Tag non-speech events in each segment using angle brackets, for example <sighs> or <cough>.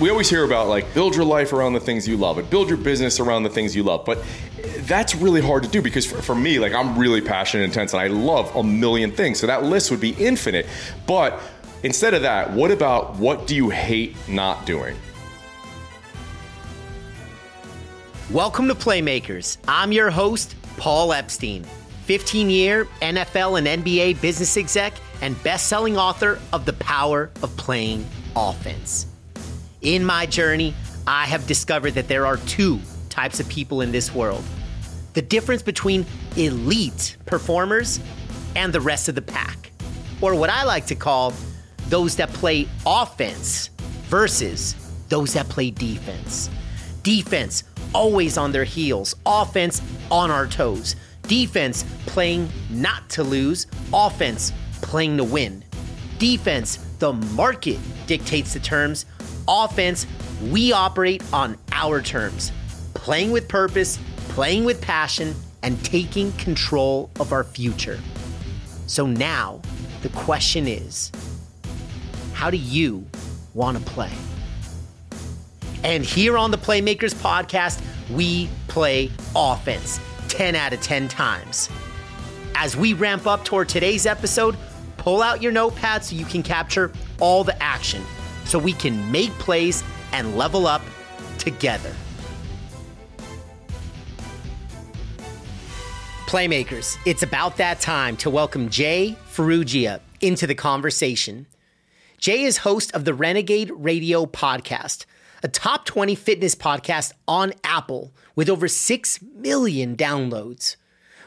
we always hear about like build your life around the things you love and build your business around the things you love. But that's really hard to do because for, for me, like I'm really passionate and intense and I love a million things. So that list would be infinite. But instead of that, what about what do you hate not doing? Welcome to Playmakers. I'm your host, Paul Epstein, 15 year NFL and NBA business exec and best selling author of The Power of Playing Offense. In my journey, I have discovered that there are two types of people in this world the difference between elite performers and the rest of the pack, or what I like to call those that play offense versus those that play defense. Defense always on their heels, offense on our toes. Defense playing not to lose, offense playing to win. Defense, the market dictates the terms. Offense, we operate on our terms. Playing with purpose, playing with passion, and taking control of our future. So now, the question is how do you want to play? And here on the Playmakers podcast, we play offense 10 out of 10 times. As we ramp up toward today's episode, pull out your notepad so you can capture all the action so we can make plays and level up together. Playmakers, it's about that time to welcome Jay Ferruggia into the conversation. Jay is host of the Renegade Radio podcast, a top 20 fitness podcast on Apple with over 6 million downloads.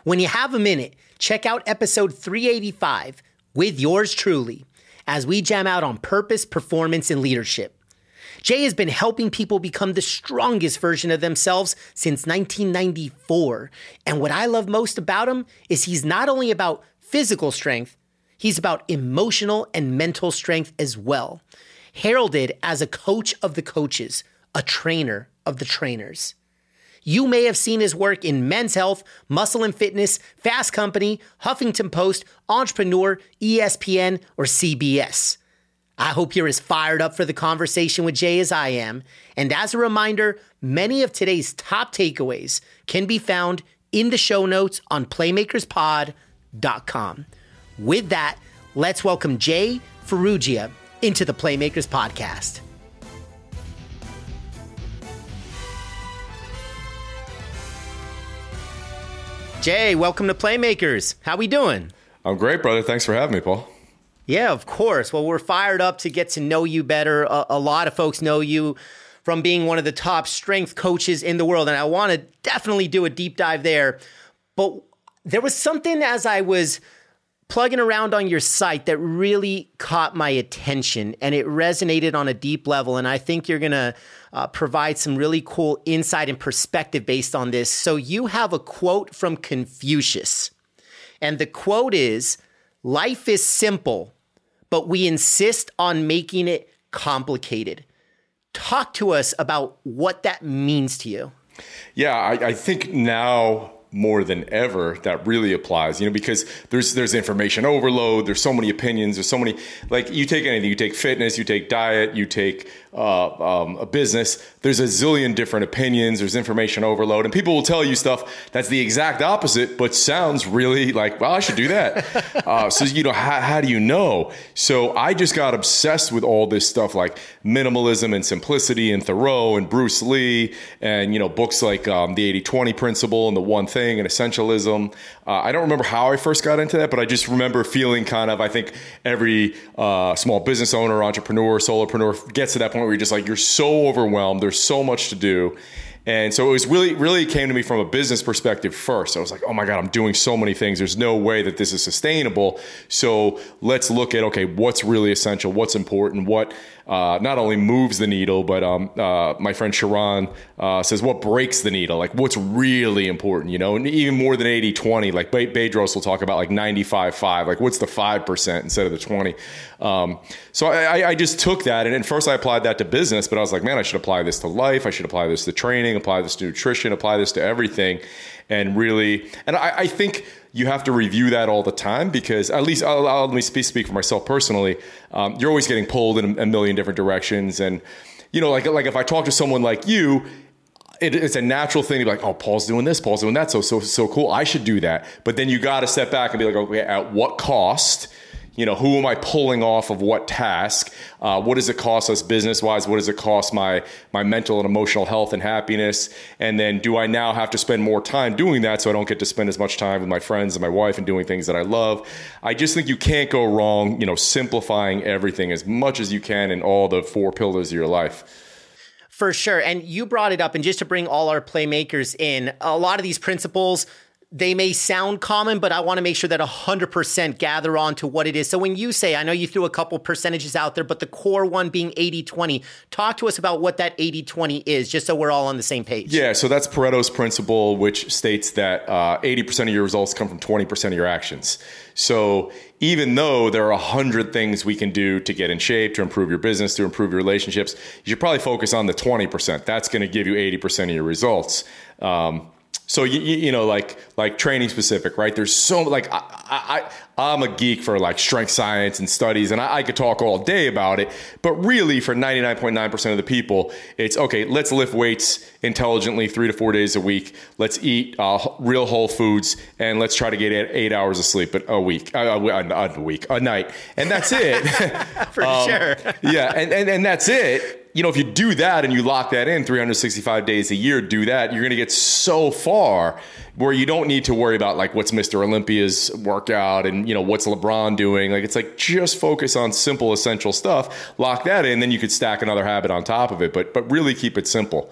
When you have a minute, check out episode 385 with yours truly as we jam out on purpose, performance, and leadership. Jay has been helping people become the strongest version of themselves since 1994. And what I love most about him is he's not only about physical strength, he's about emotional and mental strength as well. Heralded as a coach of the coaches, a trainer of the trainers. You may have seen his work in Men's Health, Muscle and Fitness, Fast Company, Huffington Post, Entrepreneur, ESPN, or CBS. I hope you're as fired up for the conversation with Jay as I am. And as a reminder, many of today's top takeaways can be found in the show notes on playmakerspod.com. With that, let's welcome Jay Ferruggia into the Playmakers podcast. Jay, welcome to Playmakers. How we doing? I'm great, brother. Thanks for having me, Paul. Yeah, of course. Well, we're fired up to get to know you better. A, a, lot of folks know you from being one of the top strength coaches in the world, and I want to definitely do a deep dive there. But there was something as I was plugging around on your site that really caught my attention and it resonated on a deep level. And I think you're going to uh, provide some really cool insight and perspective based on this. So, you have a quote from Confucius. And the quote is Life is simple, but we insist on making it complicated. Talk to us about what that means to you. Yeah, I, I think now more than ever that really applies you know because there's there's information overload there's so many opinions there's so many like you take anything you take fitness you take diet you take uh, um, a business there's a zillion different opinions there's information overload and people will tell you stuff that's the exact opposite but sounds really like well i should do that. <laughs> Uh, so you know how, how do you know? So i just got obsessed with all this stuff like minimalism and simplicity and thoreau and bruce lee and you know books like um, the 80-20 principle and the one thing and essentialism uh, i don't remember how i first got into that but i just remember feeling kind of i think every uh, small business owner entrepreneur solopreneur gets to that point where you're just like you're so overwhelmed there's so much to do. And so it was really, really came to me from a business perspective first. I was like, oh my God, I'm doing so many things. There's no way that this is sustainable. So let's look at, okay, what's really essential? What's important? What uh, not only moves the needle, but um, uh, my friend Sharon uh, says, what breaks the needle? Like what's really important, you know? And even more than 80 20, like Bedros will talk about like 95 5, like what's the 5% instead of the 20? Um, so I, I, just took that, and at first I applied that to business, but I was like, man, I should apply this to life. I should apply this to training, apply this to nutrition, apply this to everything, and really, and I, I think you have to review that all the time because at least I'll, I'll let me speak, speak for myself personally. Um, you're always getting pulled in a, million different directions, and you know, like like if I talk to someone like you, it, it's a natural thing to be like, oh, Paul's doing this, Paul's doing that, so so so cool. I should do that. But then you got to step back and be like, okay, at what cost? You know, who am I pulling off of what task? Uh, what does it cost us business wise? What does it cost my my mental and emotional health and happiness? And then do I now have to spend more time doing that so I don't get to spend as much time with my friends and my wife and doing things that I love? I just think you can't go wrong. You know, simplifying everything as much as you can in all the four pillars of your life. For sure. And you brought it up. And just to bring all our playmakers in, a lot of these principles, they may sound common, but I want to make sure that 100% gather on to what it is. So when you say, I know you threw a couple percentages out there, but the core one being 80 20, talk to us about what that 80 20 is, just so we're all on the same page. Yeah, so that's Pareto's principle, which states that uh, 80% of your results come from 20% of your actions. So even though there are a hundred things we can do to get in shape, to improve your business, to improve your relationships, you should probably focus on the 20%. That's going to give you 80% of your results. Um, so you, you know like like training specific right? There's so like I, I i'm a geek for like strength science and studies and I, I, could talk all day about it. But really for 99.9% of the people it's okay let's lift weights intelligently three to four days a week. Let's eat uh, real whole foods and let's try to get eight hours of sleep a week uh, a, a week a night. And that's it. <laughs> For <laughs> um, sure. yeah and, and and that's it you know, if you do that and you lock that in 365 days a year, do that, you're going to get so far where you don't need to worry about like what's Mr. Olympia's workout and, you know, what's LeBron doing. Like, it's like just focus on simple, essential stuff, lock that in, then you could stack another habit on top of it, but, but really keep it simple.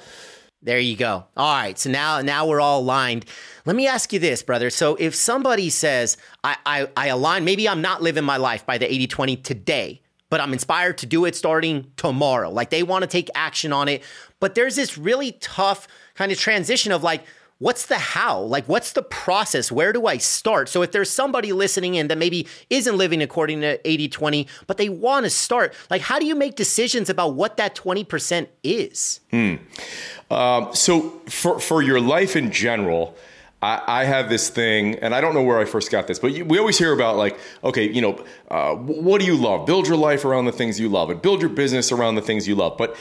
There you go. All right. So now, now we're all aligned. Let me ask you this, brother. So if somebody says, I, I, I align, maybe I'm not living my life by the 80 20 today, but I'm inspired to do it starting tomorrow. Like they want to take action on it. But there's this really tough kind of transition of like, what's the how? Like, what's the process? Where do I start? So, if there's somebody listening in that maybe isn't living according to 80 20, but they want to start, like, how do you make decisions about what that 20% is? Hmm. Um, so, for, for your life in general, I, I, have this thing, and I don't know where I first got this, but you, we always hear about like, okay, you know, uh, what do you love? Build your life around the things you love, and build your business around the things you love. But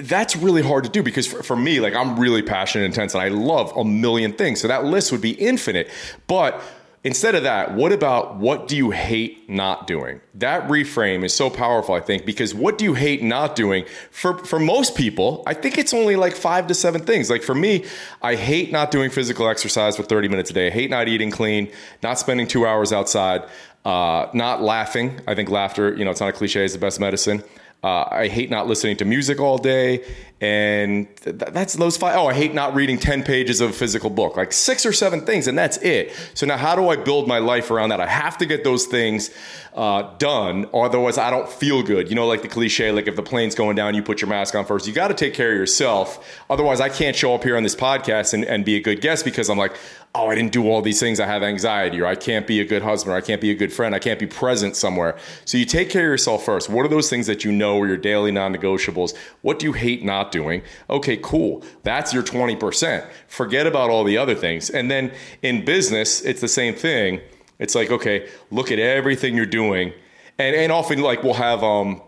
that's really hard to do because for, for me, like, I'm really passionate, intense, and I love a million things. So that list would be infinite, but Instead of that, what about what do you hate not doing? That reframe is so powerful, I think, because what do you hate not doing? For for most people, I think it's only like five to seven things. Like for me, I hate not doing physical exercise for 30 minutes a day. I hate not eating clean, not spending two hours outside, uh, not laughing. I think laughter, you know, it's not a cliche, is the best medicine. Uh, I hate not listening to music all day. And th- that's those five. Oh, I hate not reading 10 pages of a physical book, like six or seven things, and that's it. So now, how do I build my life around that? I have to get those things uh, done, otherwise, I don't feel good. You know, like the cliche, like if the plane's going down, you put your mask on first. You got to take care of yourself. Otherwise, I can't show up here on this podcast and, and be a good guest because I'm like, oh, I didn't do all these things. I have anxiety, or I can't be a good husband, or I can't be a good friend. I can't be present somewhere. So you take care of yourself first. What are those things that you know are your daily non negotiables? What do you hate not doing? Okay, cool. That's your 20%. Forget about all the other things. And then in business, it's the same thing. It's like, okay, look at everything you're doing. And, and often, like, we'll have, um,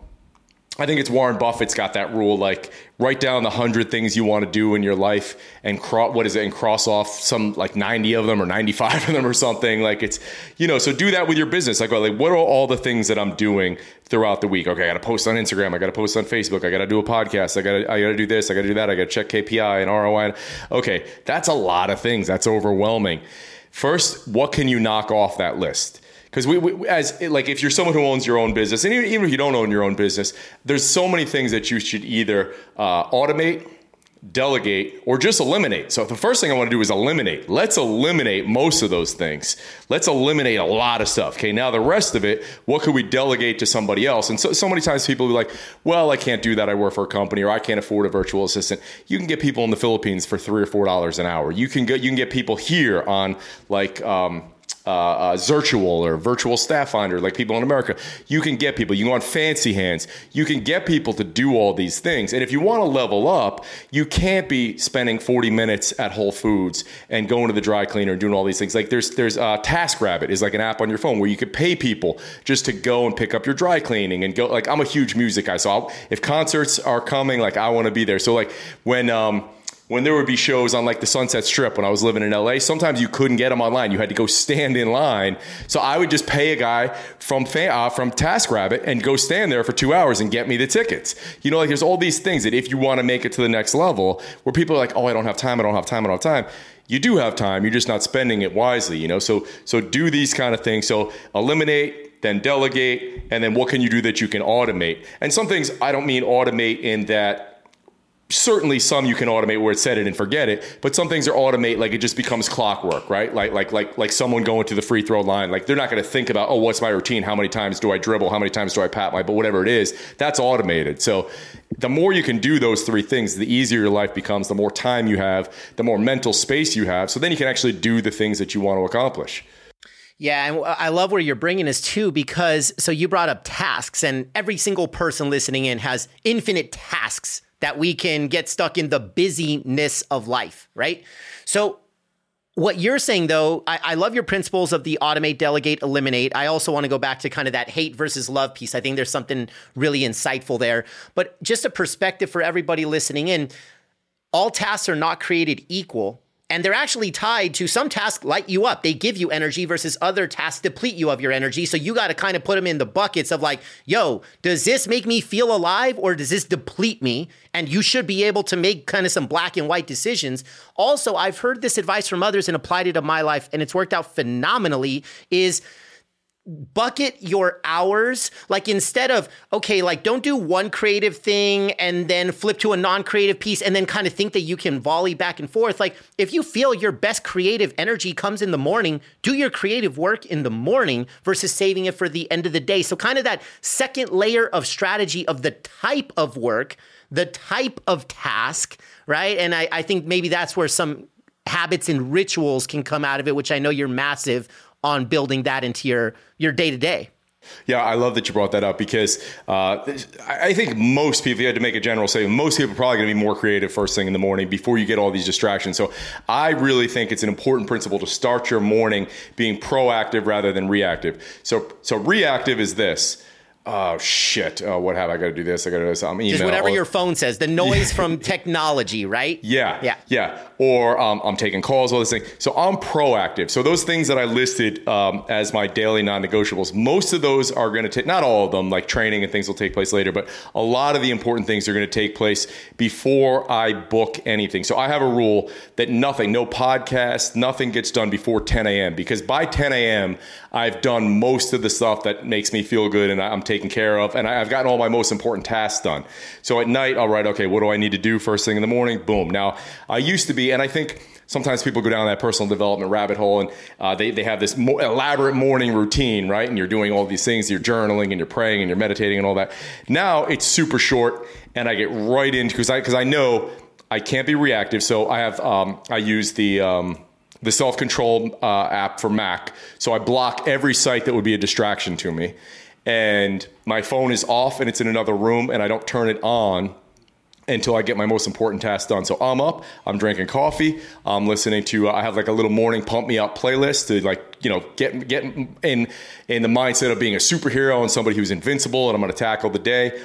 I think it's Warren Buffett's got that rule like write down the hundred things you want to do in your life and cross what is it and cross off some like 90 of them or 95 of them or something. Like it's you know so do that with your business. Like, like what are all the things that I'm doing throughout the week? Okay I got to post on Instagram I got to post on Facebook I got to do a podcast I got to I got to do this I got to do that I got to check KPI and ROI okay that's a lot of things that's overwhelming. First what can you knock off that list because we, we, as like if you're someone who owns your own business and even, if you don't own your own business there's so many things that you should either uh, automate delegate or just eliminate. So the first thing i want to do is eliminate let's eliminate most of those things. Let's eliminate a lot of stuff okay? Now the rest of it what could we delegate to somebody else? And so, so many times people be like well i can't do that. I work for a company or i can't afford a virtual assistant. You can get people in the philippines for three or four dollars an hour. You can get you can get people here on like um, uh, uh, Zirtual or Virtual Staff Finder, like people in America. You can get people. You can go on Fancy Hands. You can get people to do all these things. And if you want to level up, you can't be spending 40 minutes at Whole Foods and going to the dry cleaner and doing all these things. Like there's there's uh, TaskRabbit is like an app on your phone where you could pay people just to go and pick up your dry cleaning and go. Like I'm a huge music guy, so I'll, if concerts are coming, like I want to be there. So like when um, when there would be shows on like the Sunset Strip when I was living in LA, sometimes you couldn't get them online. You had to go stand in line. So I would just pay a guy from uh, from TaskRabbit and go stand there for two hours and get me the tickets. You know, like there's all these things that if you want to make it to the next level, where people are like, oh, I don't have time, I don't have time, I don't have time. You do have time. You're just not spending it wisely. You know, so so do these kind of things. So eliminate then delegate, and then what can you do that you can automate? And some things I don't mean automate in that certainly some you can automate where it's set it and forget it but some things are automate like it just becomes clockwork right? Like like like like someone going to the free throw line like they're not going to think about oh what's my routine? How many times do i dribble? How many times do i pat my but whatever it is that's automated. So the more you can do those three things the easier your life becomes the more time you have the more mental space you have. So then you can actually do the things that you want to accomplish. Yeah, and I love where you're bringing us to because so you brought up tasks, and every single person listening in has infinite tasks that we can get stuck in the busyness of life, right? So, what you're saying though, I, I, love your principles of the automate, delegate, eliminate. I also want to go back to kind of that hate versus love piece. I think there's something really insightful there. But just a perspective for everybody listening in all tasks are not created equal and they're actually tied to some tasks light you up. They give you energy versus other tasks deplete you of your energy. So you got to kind of put them in the buckets of like, yo, does this make me feel alive or does this deplete me? And you should be able to make kind of some black and white decisions. Also, I've heard this advice from others and applied it to my life, and it's worked out phenomenally. Is bucket your hours like instead of okay like don't do one creative thing and then flip to a non-creative piece and then kind of think that you can volley back and forth. Like if you feel your best creative energy comes in the morning do your creative work in the morning versus saving it for the end of the day. So kind of that second layer of strategy of the type of work the type of task right? And i, I think maybe that's where some habits and rituals can come out of it which i know you're massive on building that into your your day to day. Yeah, I love that you brought that up because uh, I think most people, if you had to make a general statement, most people are probably going to be more creative first thing in the morning before you get all these distractions. So I really think it's an important principle to start your morning being proactive rather than reactive. So, so reactive is this. Oh shit. Oh, what have i got to do this? I got to do this. I'm email. just whatever your phone says. The noise <laughs> from technology right? Yeah. Yeah. Yeah or um, i'm taking calls all this thing so i'm proactive so those things that i listed um, as my daily non-negotiables most of those are going to take not all of them like training and things will take place later but a lot of the important things are going to take place before i book anything so i have a rule that nothing no podcast nothing gets done before 10 a.m because by 10 a.m i've done most of the stuff that makes me feel good and i'm taken care of, and I've gotten all my most important tasks done. So at night, I'll write, okay, what do I need to do first thing in the morning? Boom. Now, I used to be, and I think sometimes people go down that personal development rabbit hole and uh, they, they have this elaborate morning routine, right? And you're doing all these things, you're journaling and you're praying and you're meditating and all that. Now it's super short, and I get right into because I because I know I can't be reactive, so I have um, I use the um, the self control uh, app for Mac. So I block every site that would be a distraction to me and my phone is off and it's in another room and I don't turn it on until I get my most important task done. So I'm up, I'm drinking coffee, I'm listening to uh, I have like a little morning pump me up playlist to like, you know, get get in in the mindset of being a superhero and somebody who's invincible and I'm going to tackle the day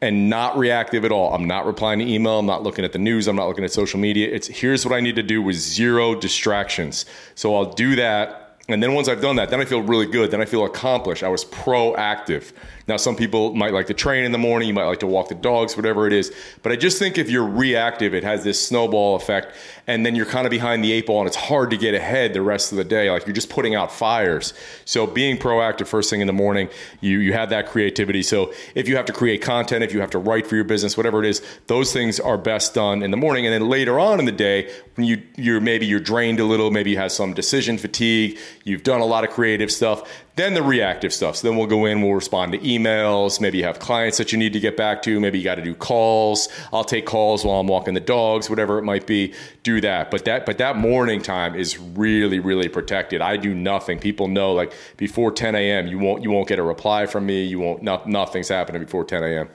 and not reactive at all. I'm not replying to email, I'm not looking at the news, I'm not looking at social media. It's here's what I need to do with zero distractions. So I'll do that and then once I've done that, then I feel really good. Then I feel accomplished. I was proactive. Now, some people might like to train in the morning, you might like to walk the dogs, whatever it is. But I just think if you're reactive, it has this snowball effect, and then you're kind of behind the eight ball, and it's hard to get ahead the rest of the day. Like you're just putting out fires. So being proactive first thing in the morning, you you have that creativity. So if you have to create content, if you have to write for your business, whatever it is, those things are best done in the morning. And then later on in the day, when you you're maybe you're drained a little, maybe you have some decision fatigue, you've done a lot of creative stuff. Then the reactive stuff. So then we'll go in, we'll respond to emails. Maybe you have clients that you need to get back to. Maybe you got to do calls. I'll take calls while I'm walking the dogs, whatever it might be. Do that. But that but that morning time is really really protected. I do nothing. People know like before 10 a.m. you won't you won't get a reply from me. You won't no, nothing's happening before 10 a.m.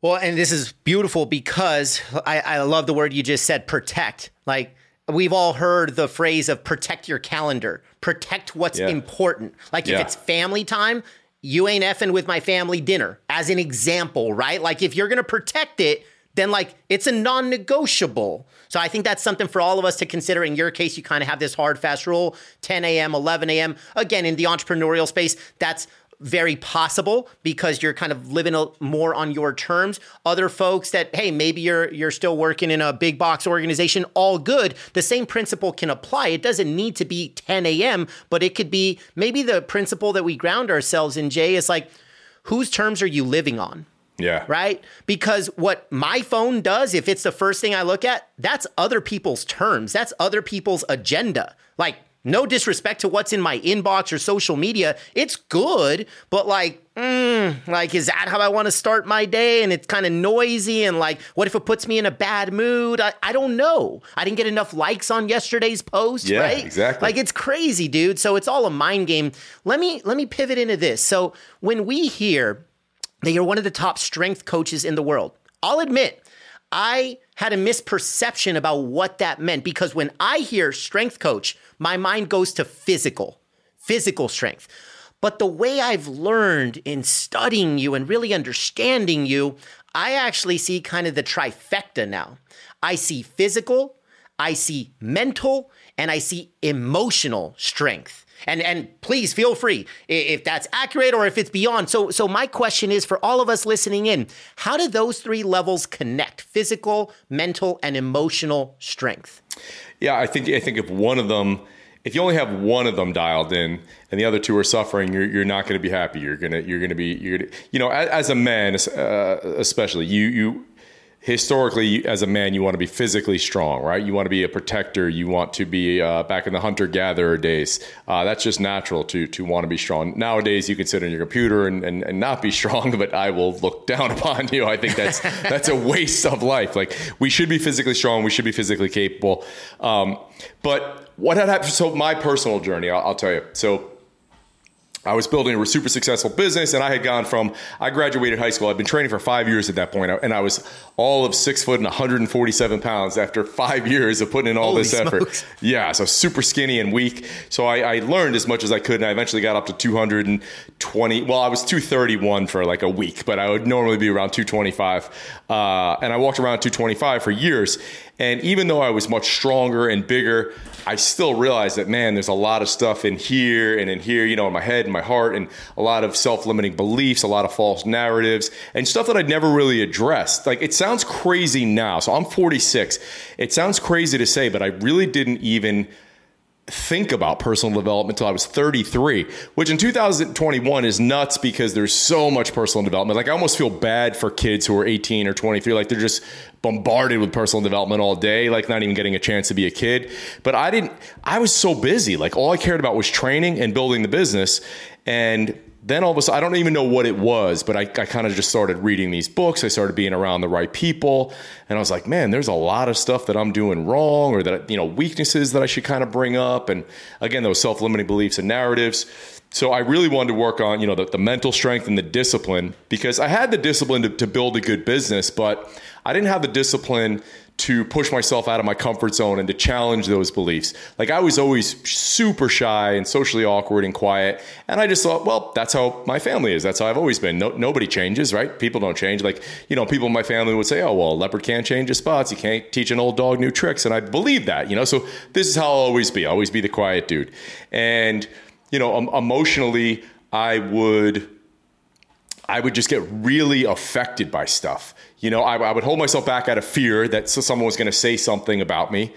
Well, and this is beautiful because I, I love the word you just said, protect. Like we've all heard the phrase of protect your calendar, protect what's yeah. important. Like if it's family time, you ain't effing with my family dinner, as an example, right? Like if you're gonna protect it, then like it's a non-negotiable. So I think that's something for all of us to consider. In your case, you kind of have this hard, fast rule: 10 a.m., 11 a.m. Again, in the entrepreneurial space, that's very possible because you're kind of living a, more on your terms. Other folks that hey, maybe you're you're still working in a big box organization, all good. The same principle can apply. It doesn't need to be 10 a.m., but it could be maybe the principle that we ground ourselves in. Jay is like, whose terms are you living on? Yeah. Right? Because what my phone does, if it's the first thing I look at, that's other people's terms. That's other people's agenda. Like no disrespect to what's in my inbox or social media. It's good, but like, mm, like, is that how I want to start my day? And it's kind of noisy. And like, what if it puts me in a bad mood? I, I don't know. I didn't get enough likes on yesterday's post, yeah, right? Exactly. Like it's crazy, dude. So it's all a mind game. Let me let me pivot into this. So when we hear that you're one of the top strength coaches in the world, I'll admit I had a misperception about what that meant because when I hear strength coach, my mind goes to physical, physical strength. But the way I've learned in studying you and really understanding you, I actually see kind of the trifecta now. I see physical, I see mental, and I see emotional strength. And and please feel free if that's accurate or if it's beyond. So so my question is for all of us listening in, how do those three levels connect? Physical, mental, and emotional strength. Yeah, I think I think if one of them if you only have one of them dialed in and the other two are suffering, you're, you're not going to be happy. You're gonna you're gonna be you're gonna, you know as, as a man uh, especially you you historically, as a man, you want to be physically strong, right? You want to be a protector. You want to be uh, back in the hunter gatherer days. Uh, that's just natural to to want to be strong. Nowadays, you can sit on your computer and, and, and not be <laughs> strong, but I will look down <laughs> upon you. I think that's that's a <laughs> waste of life. Like we should be physically strong. We should be physically capable. Um, but what had happened? So my personal journey, I'll, I'll tell you. So I was building a super successful business, and I had gone from I graduated high school. I'd been training for five years at that point, and I was all of six foot and 147 pounds after five years of putting in all Holy this smokes. effort. Yeah, so super skinny and weak. So I, I, learned as much as I could, and I eventually got up to 220. Well, I was 231 for like a week, but I would normally be around 225. Uh, and I walked around 225 for years. And even though I was much stronger and bigger, I still realized that, man, there's a lot of stuff in here and in here, you know, in my head and my heart, and a lot of self limiting beliefs, a lot of false narratives, and stuff that I'd never really addressed. Like, it sounds crazy now. So I'm 46. It sounds crazy to say, but I really didn't even think about personal development until I was 33, which in 2021 is nuts because there's so much personal development. Like I almost feel bad for kids who are 18 or 23, like they're just bombarded with personal development all day, like not even getting a chance to be a kid. But I didn't, I was so busy. Like all I cared about was training and building the business. And then all of a sudden, I don't even know what it was, but I, I kind of just started reading these books. I started being around the right people. And I was like, man, there's a lot of stuff that I'm doing wrong or that, you know, weaknesses that I should kind of bring up. And again, those self limiting beliefs and narratives. So I really wanted to work on, you know, the, the mental strength and the discipline because I had the discipline to, to build a good business, but I didn't have the discipline to push myself out of my comfort zone and to challenge those beliefs. Like I was always super shy and socially awkward and quiet. And I just thought, well, that's how my family is. That's how I've always been. No, nobody changes, right? People don't change. Like, you know, people in my family would say, oh, well, a leopard can't change his spots. You can't teach an old dog new tricks. And I believe that, you know, so this is how I'll always be. I'll always be the quiet dude. And, you know, um, emotionally, I would I would just get really affected by stuff. You know, I, I would hold myself back out of fear that someone was going to say something about me.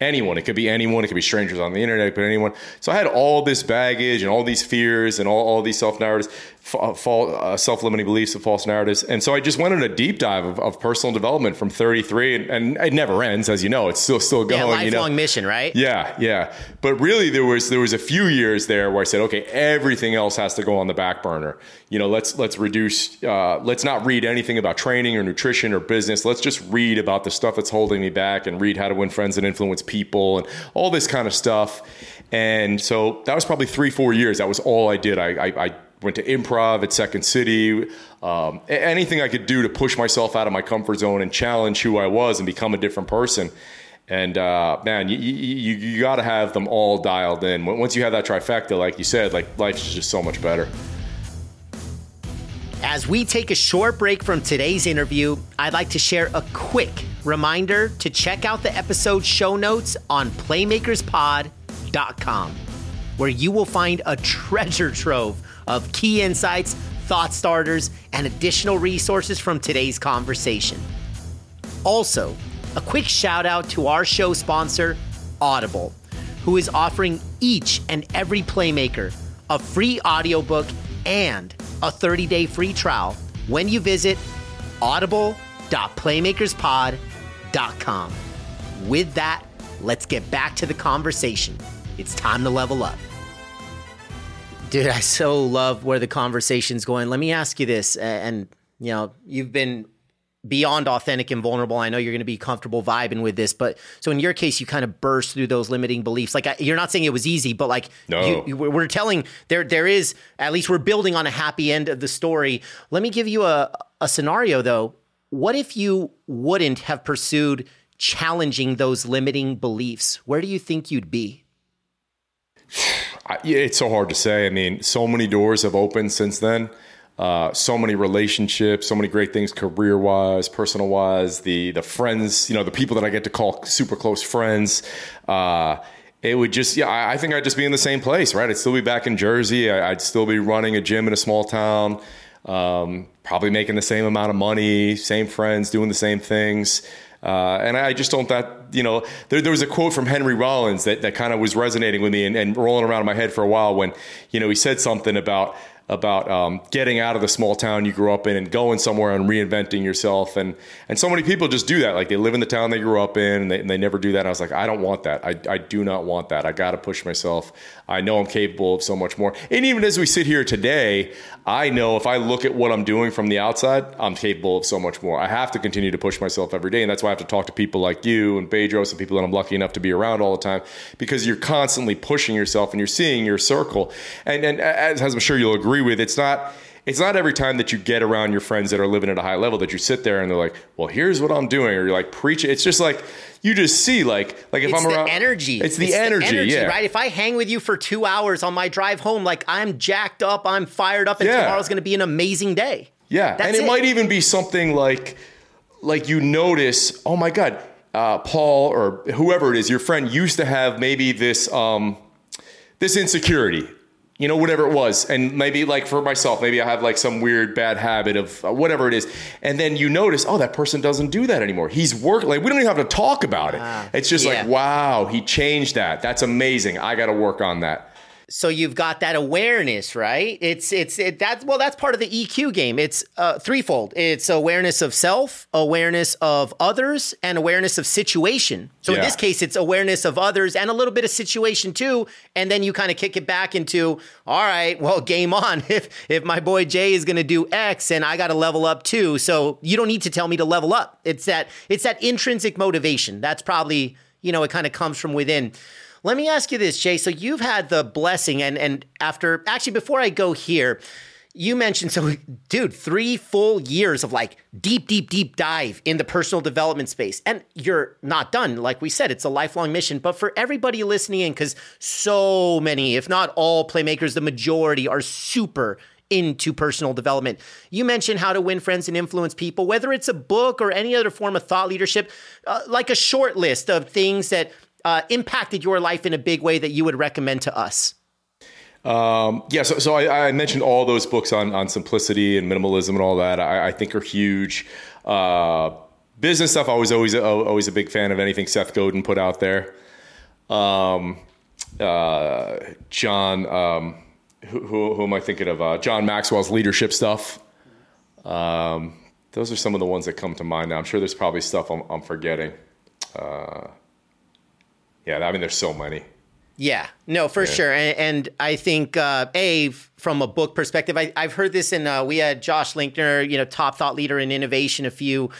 anyone. It could be anyone. It could be strangers on the internet, but anyone. So I had all this baggage and all these fears and all, all these self narratives, uh, uh, self limiting beliefs and false narratives. And so I just went on a deep dive of, of personal development from 33, and, and, it never ends, as you know. It's still still going. Yeah, lifelong you know? mission, right? Yeah, yeah. But really, there was there was a few years there where I said, okay, everything else has to go on the back burner. You know, let's let's reduce. Uh, let's not read anything about training or nutrition or business. Let's just read about the stuff that's holding me back and read how to win friends and influence people and all this kind of stuff. And so that was probably three, four years. That was all I did. I, I, I went to improv at Second City. Um, anything I could do to push myself out of my comfort zone and challenge who I was and become a different person. And uh, man, you, you, you got to have them all dialed in. Once you have that trifecta, like you said, like life is just so much better. As we take a short break from today's interview, I'd like to share a quick reminder to check out the episode show notes on playmakerspod.com, where you will find a treasure trove of key insights, thought starters, and additional resources from today's conversation. Also, a quick shout out to our show sponsor, Audible, who is offering each and every playmaker a free audiobook and a 30-day free trial when you visit audible.playmakerspod.com. With that, let's get back to the conversation. It's time to level up. Dude, I so love where the conversation's going. Let me ask you this, and you know, you've been beyond authentic and vulnerable. I know you're going to be comfortable vibing with this, but so in your case, you kind of burst through those limiting beliefs. Like I, you're not saying it was easy, but like no. you, we're telling there there is at least we're building on a happy end of the story. Let me give you a a scenario though. What if you wouldn't have pursued challenging those limiting beliefs? Where do you think you'd be? <sighs> <sighs> <sighs> It's so hard to say. I mean, so many doors have opened since then uh, so many relationships, so many great things career wise, personal wise, the the friends, you know, the people that I get to call super close friends. Uh, it would just, yeah, I, I think I'd just be in the same place, right? I'd still be back in Jersey. I, would still be running a gym in a small town, um, probably making the same amount of money, same friends, doing the same things. Uh, and I just don't that you know there, there was a quote from Henry Rollins that, that kind of was resonating with me and, and rolling around in my head for a while when you know he said something about about um, getting out of the small town you grew up in and going somewhere and reinventing yourself. And and so many people just do that. Like they live in the town they grew up in and they, and they never do that. And I was like, I don't want that. I, I do not want that. I got to push myself. I know I'm capable of so much more. And even as we sit here today, I know if I look at what I'm doing from the outside, I'm capable of so much more. I have to continue to push myself every day. And that's why I have to talk to people like you and Bedros and people that I'm lucky enough to be around all the time because you're constantly pushing yourself and you're seeing your circle. And, and as I'm sure you'll agree with, it's not it's not every time that you get around your friends that are living at a high level that you sit there and they're like, "Well, here's what I'm doing," or you're like, "Preach it." It's just like you just see, like, like if it's I'm around, energy. It's the, it's energy, the energy, yeah. Right. If I hang with you for two hours on my drive home, like I'm jacked up, I'm fired up, and yeah. tomorrow's going to be an amazing day. Yeah, That's and it, it might even be something like, like you notice, oh my god, uh, Paul or whoever it is, your friend used to have maybe this um, this insecurity you know, whatever it was. And maybe like for myself, maybe I have like some weird bad habit of uh, whatever it is. And then you notice, oh, that person doesn't do that anymore. He's working. Like we don't even have to talk about it. Uh, it's just yeah. like, wow, he changed that. That's amazing. I got to work on that so you've got that awareness right? It's it's it, that's well that's part of the eq game. It's uh, threefold. It's awareness of self awareness of others and awareness of situation. So yeah. in this case it's awareness of others and a little bit of situation too. And then you kind of kick it back into all right well game on. <laughs> If if my boy jay is going to do x and i got to level up too. So you don't need to tell me to level up. It's that it's that intrinsic motivation. That's probably you know it kind of comes from within let me ask you this, Jay. So you've had the blessing, and and after actually before I go here, you mentioned so dude three full years of like deep deep deep dive in the personal development space. And you're not done like we said it's a lifelong mission. But for everybody listening in because so many if not all playmakers the majority are super into personal development. You mentioned how to win friends and influence people whether it's a book or any other form of thought leadership uh, like a short list of things that uh, impacted your life in a big way that you would recommend to us? Um, yeah, so, so I, I, mentioned all those books on, on simplicity and minimalism and all that. I, I think are huge. Uh, business stuff, I was always always a big fan of anything Seth Godin put out there. um, uh, John. Um, who, who, who, am I thinking of? Uh, John Maxwell's leadership stuff. Um, those are some of the ones that come to mind now. I'm sure there's probably stuff I'm, I'm forgetting. Uh, yeah, I mean, there's so many. Yeah, no, for yeah. sure. And, and, I think, uh, A, from a book perspective, I, have heard this in, uh, we had Josh Linkner, you know, top thought leader in innovation a few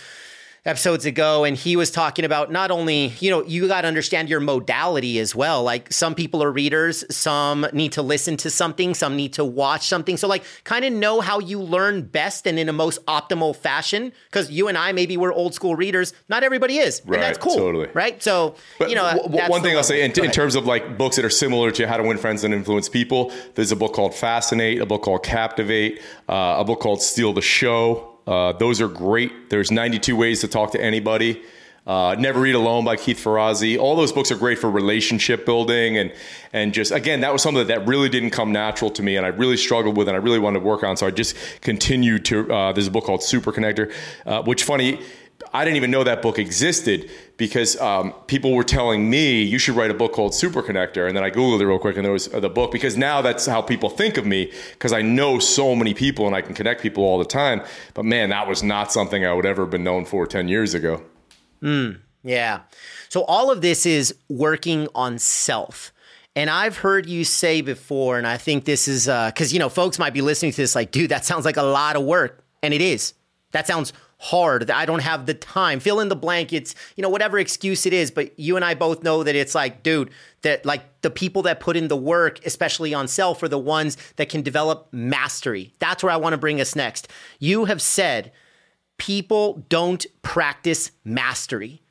episodes ago and he was talking about not only you know you got to understand your modality as well. Like some people are readers some need to listen to something some need to watch something. So like kind of know how you learn best and in a most optimal fashion because you and i maybe we're old school readers. Not everybody is right, and that's cool totally. right? So but you know w- one thing i'll say in, in terms of like books that are similar to how to win friends and influence people there's a book called fascinate a book called captivate uh, a book called steal the show uh, those are great. There's 92 ways to talk to anybody. Uh, Never Eat Alone by Keith Ferrazzi. All those books are great for relationship building and and just again that was something that really didn't come natural to me and I really struggled with and I really wanted to work on. So I just continued to. Uh, there's a book called Super Connector, uh, which funny I didn't even know that book existed because um, people were telling me you should write a book called Super Connector, and then I googled it real quick, and there was the book because now that's how people think of me because I know so many people and I can connect people all the time. But man, that was not something I would ever have been known for ten years ago. Mm, yeah. So all of this is working on self. And I've heard you say before, and I think this is because, uh, you know, folks might be listening to this like, dude, that sounds like a lot of work. And it is. That sounds hard. I don't have the time. Fill in the blankets, you know, whatever excuse it is. But you and I both know that it's like, dude, that like the people that put in the work, especially on self, are the ones that can develop mastery. That's where I want to bring us next. You have said people don't practice mastery.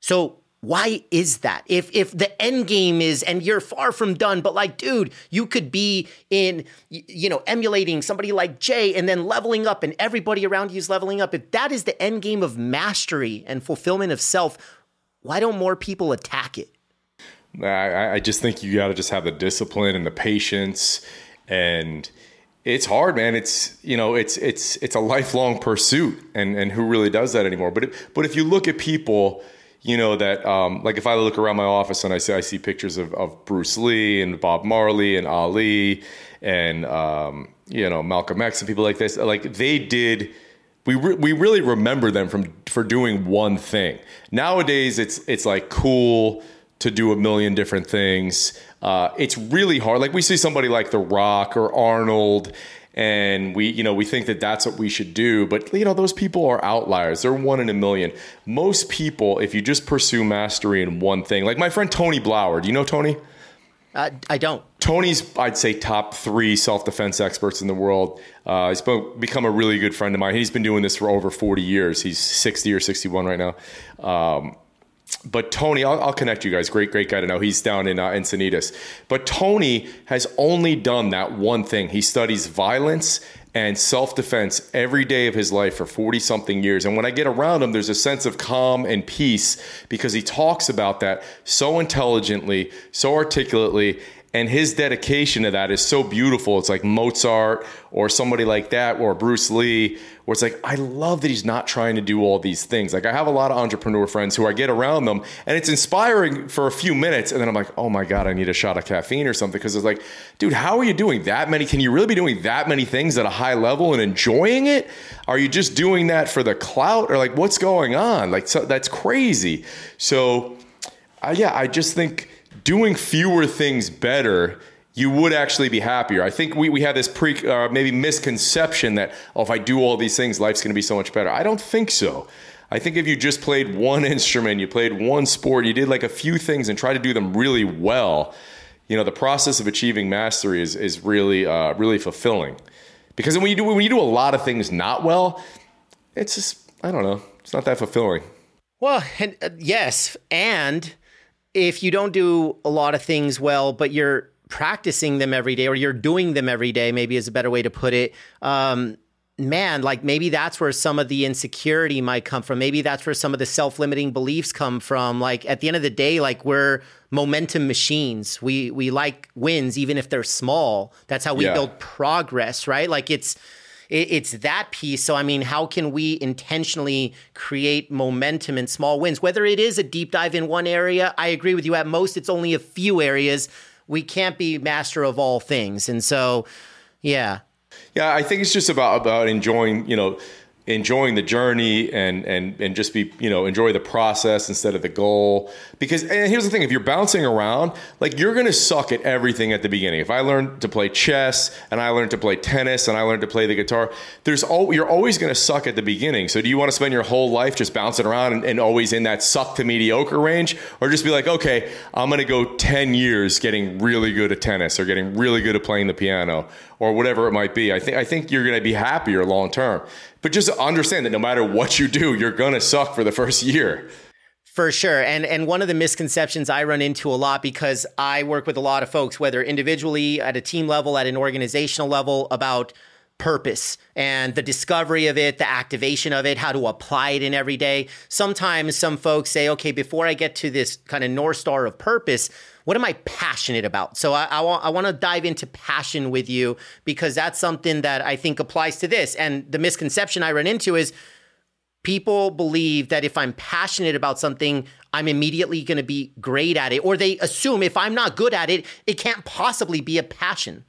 So why is that? If if the end game is and you're far from done, but like, dude, you could be in you know emulating somebody like Jay and then leveling up, and everybody around you is leveling up. If that is the end game of mastery and fulfillment of self, why don't more people attack it? I, I just think you got to just have the discipline and the patience, and it's hard, man. It's you know, it's it's it's a lifelong pursuit, and and who really does that anymore? But it, but if you look at people you know that um, like if I look around my office and I see I see pictures of, of Bruce Lee and Bob Marley and Ali and um, you know Malcolm X and people like this like they did we re- we really remember them from for doing one thing. Nowadays it's it's like cool to do a million different things. Uh, it's really hard. Like we see somebody like The Rock or Arnold and we you know we think that that's what we should do but you know those people are outliers they're one in a million most people if you just pursue mastery in one thing like my friend tony blauer do you know tony uh, I don't. Tony's, I'd say, top three self defense experts in the world. Uh, he's become a really good friend of mine. He's been doing this for over 40 years. He's 60 or 61 right now. Um, but Tony, I'll, I'll, connect you guys. Great, great guy to know. He's down in uh, Encinitas. But Tony has only done that one thing. He studies violence and self defense every day of his life for 40 something years. And when I get around him, there's a sense of calm and peace because he talks about that so intelligently, so articulately, and his dedication to that is so beautiful. It's like Mozart or somebody like that, or Bruce Lee, where it's like, I love that he's not trying to do all these things. Like, I have a lot of entrepreneur friends who I get around them, and it's inspiring for a few minutes. And then I'm like, oh my God, I need a shot of caffeine or something. Because it's like, dude, how are you doing that many? Can you really be doing that many things at a high level and enjoying it? Are you just doing that for the clout? Or like, what's going on? Like, so, that's crazy. So, uh, yeah, I just think doing fewer things better you would actually be happier. I think we, we have this pre uh, maybe misconception that oh, if I do all these things, life's going to be so much better. I don't think so. I think if you just played one <laughs> instrument, you played one sport, you did like a few things and try to do them really well, you know, the process of achieving mastery is is really uh, really fulfilling. Because when you do when you do a lot of things not well, it's just I don't know, it's not that fulfilling. Well, and, uh, yes, and if you don't do a lot of things well, but you're practicing them every day or you're doing them every day, maybe is a better way to put it. Um, man, like maybe that's where some of the insecurity might come from. Maybe that's where some of the self limiting beliefs come from. Like at the end of the day, like we're momentum machines. We we like wins even if they're small. That's how we yeah. build progress, right? Like it's it, it's that piece. So, I mean, how can we intentionally create momentum in small wins? Whether it is a deep dive in one area, I agree with you. At most, it's only a few areas. We can't be master of all things. And so, yeah. Yeah, I think it's just about about enjoying, you know, enjoying the journey and and and just be you know enjoy the process instead of the goal. Because and here's the thing if you're bouncing around like you're gonna suck at everything at the beginning. If i learned to play chess and i learned to play tennis and i learned to play the guitar there's all you're always gonna suck at the beginning. So do you want to spend your whole life just bouncing around and, and always in that suck to mediocre range? Or just be like okay i'm gonna go 10 years getting really good at tennis or getting really good at playing the piano or whatever it might be. I think i think you're gonna be happier long term but just understand that no matter what you do, you're going to suck for the first year. For sure. And and one of the misconceptions I run into a lot because I work with a lot of folks whether individually at a team level at an organizational level about purpose and the discovery of it, the activation of it, how to apply it in every day. Sometimes some folks say, okay, before I get to this kind of North Star of purpose, what am I passionate about? So I, I, I want to dive into passion with you because that's something that I think applies to this. And the misconception I run into is people believe that if I'm passionate about something, I'm immediately going to be great at it. Or they assume if I'm not good at it, it can't possibly be a passion,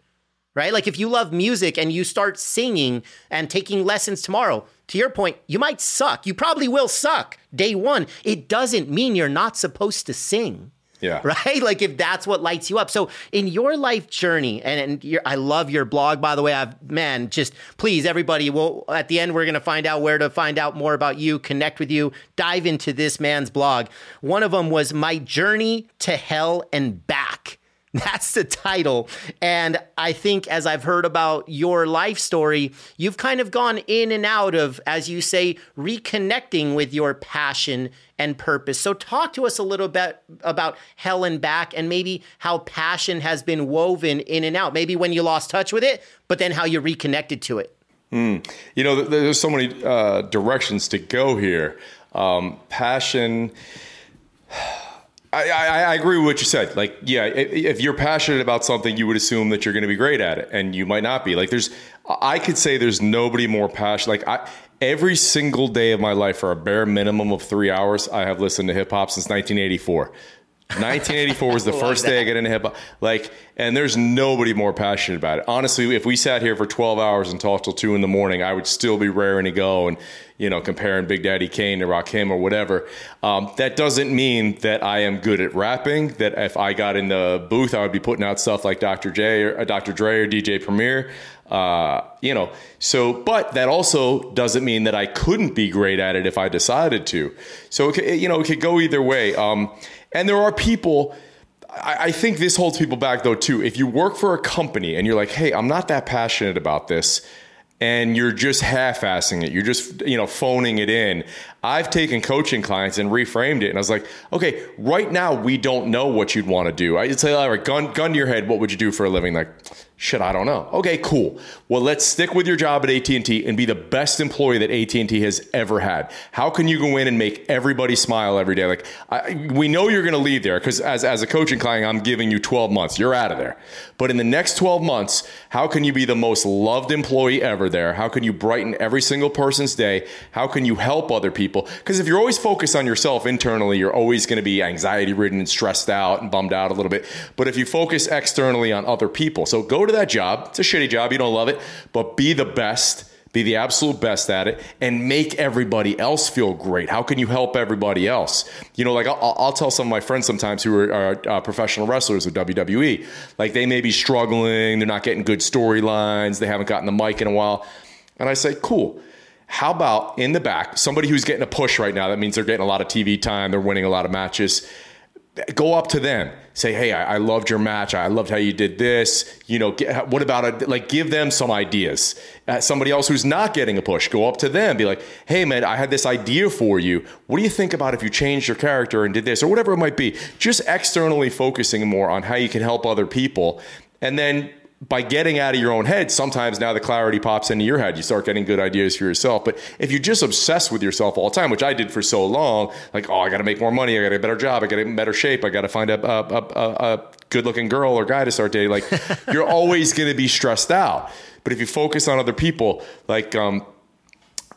right? Like if you love music and you start singing and taking lessons tomorrow, to your point, you might suck. You probably will suck day one. It doesn't mean you're not supposed to sing. Yeah. <laughs> Right. Like if that's what lights you up. So in your life journey, and, and I love your blog, by the way. I've, man, just please, everybody, well, at the end, we're going to find out where to find out more about you, connect with you, dive into this man's blog. One of them was My Journey to Hell and Back. <laughs> That's the title. And I think as I've heard about your life story, you've kind of gone in and out of, as you say, reconnecting with your passion and purpose. So talk to us a little bit about Hell and Back and maybe how passion has been woven in and out. Maybe when you lost touch with it, but then how you reconnected to it. Mm. You know, there's so many uh, directions to go here. Um, passion I, I, I, agree with what you said. Like, yeah, if you're passionate about something, you would assume that you're going to be great at it, and you might not be. Like, there's, I could say there's nobody more passionate. Like, I, every single day of my life, for a bare minimum of three hours, I have listened to hip hop since 1984. 1984 was the <laughs> first that. day I got into hip hop. Like, and there's nobody more passionate about it. Honestly, if we sat here for 12 hours and talked till two in the morning, I would still be raring to go and, you know, comparing Big Daddy Kane to Rakim or whatever. Um, that doesn't mean that I am good at rapping. That if I got in the booth, I would be putting out stuff like Dr. J or uh, Dr. Dre or DJ Premier. Uh, you know, so, but that also doesn't mean that I couldn't be great at it if I decided to. So, it, you know, it could go either way. Um, and there are people. I, think this holds people back though too. If you work for a company and you're like, "Hey, I'm not that passionate about this," and you're just half-assing it, you're just you know phoning it in. I've taken coaching clients and reframed it, and I was like, "Okay, right now we don't know what you'd want to do." I'd say, "All right, gun gun to your head, what would you do for a living?" Like, Shit, I don't know. Okay, cool. Well, let's stick with your job at AT&T and be the best employee that AT&T has ever had. How can you go in and make everybody smile every day? Like, I, we know you're going to leave there because as, as a coaching client, I'm giving you 12 months. You're out of there. But in the next 12 months, how can you be the most loved employee ever there? How can you brighten every single person's day? How can you help other people? Because if you're always focused on yourself internally, you're always going to be anxiety ridden and stressed out and bummed out a little bit. But if you focus externally on other people, so go to that job. It's a shitty job. You don't love it, but be the best. Be the absolute best at it and make everybody else feel great. How can you help everybody else? You know, like I'll, I'll tell some of my friends sometimes who are, are uh, professional wrestlers with WWE, like they may be struggling, they're not getting good storylines, they haven't gotten the mic in a while. And I say, cool. How about in the back, somebody who's getting a push right now? That means they're getting a lot of TV time, they're winning a lot of matches go up to them. Say hey I, I, loved your match. I loved how you did this. You know get, what about it like give them some ideas. Uh, somebody else who's not getting a push go up to them be like hey man i had this idea for you. What do you think about if you changed your character and did this? Or whatever it might be. Just externally focusing more on how you can help other people. And then by getting out of your own head, sometimes now the clarity pops into your head. You start getting good ideas for yourself. But if you're just obsessed with yourself all the time, which I did for so long, like, oh, I got to make more money, I got a better job, I got in better shape, I got to find a, a, a, a good looking girl or guy to start dating, like, <laughs> you're always going to be stressed out. But if you focus on other people, like, um,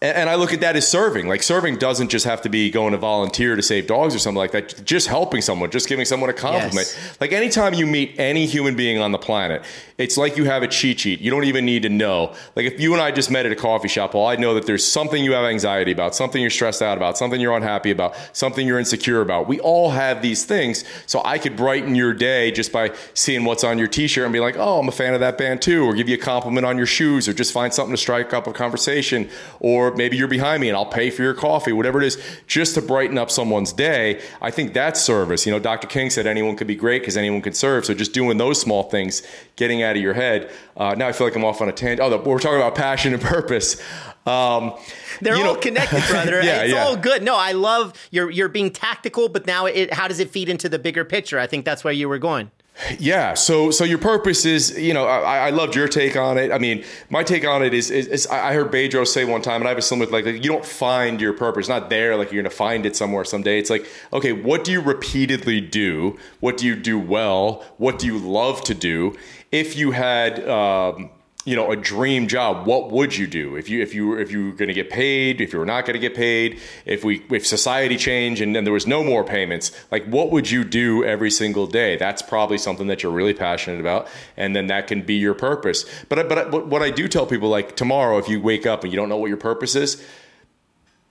and I look at that as serving. Like serving doesn't just have to be going to volunteer to save dogs or something like that. Just helping someone, just giving someone a compliment. Yes. Like anytime you meet any human being on the planet, it's like you have a cheat sheet. You don't even need to know. Like if you and I just met at a coffee shop, well, I know that there's something you have anxiety about, something you're stressed out about, something you're unhappy about, something you're insecure about. We all have these things. So I could brighten your day just by seeing what's on your t-shirt and be like, oh, I'm a fan of that band too, or give you a compliment on your shoes, or just find something to strike up a conversation, or maybe you're behind me and I'll pay for your coffee, whatever it is, just to brighten up someone's day. I think that's service. You know, Dr. King said anyone could be great because anyone could serve. So just doing those small things, getting out of your head. Uh, now I feel like I'm off on a tangent. Oh, we're talking about passion and purpose. Um, They're all know, connected, brother. <laughs> yeah, it's yeah. all good. No, I love you're you're being tactical, but now it, how does it feed into the bigger picture? I think that's where you were going. Yeah. So, so your purpose is, you know, I, I loved your take on it. I mean, my take on it is, is, is, I heard Bedros say one time, and I have a similar, like, like you don't find your purpose, not there, like you're going to find it somewhere someday. It's like, okay, what do you repeatedly do? What do you do well? What do you love to do? If you had, um, you know a dream job what would you do? If you if you if you were going to get paid if you were not going to get paid if we if society changed and then there was no more payments like what would you do every single day? That's probably something that you're really passionate about and then that can be your purpose. But but what I do tell people like tomorrow if you wake up and you don't know what your purpose is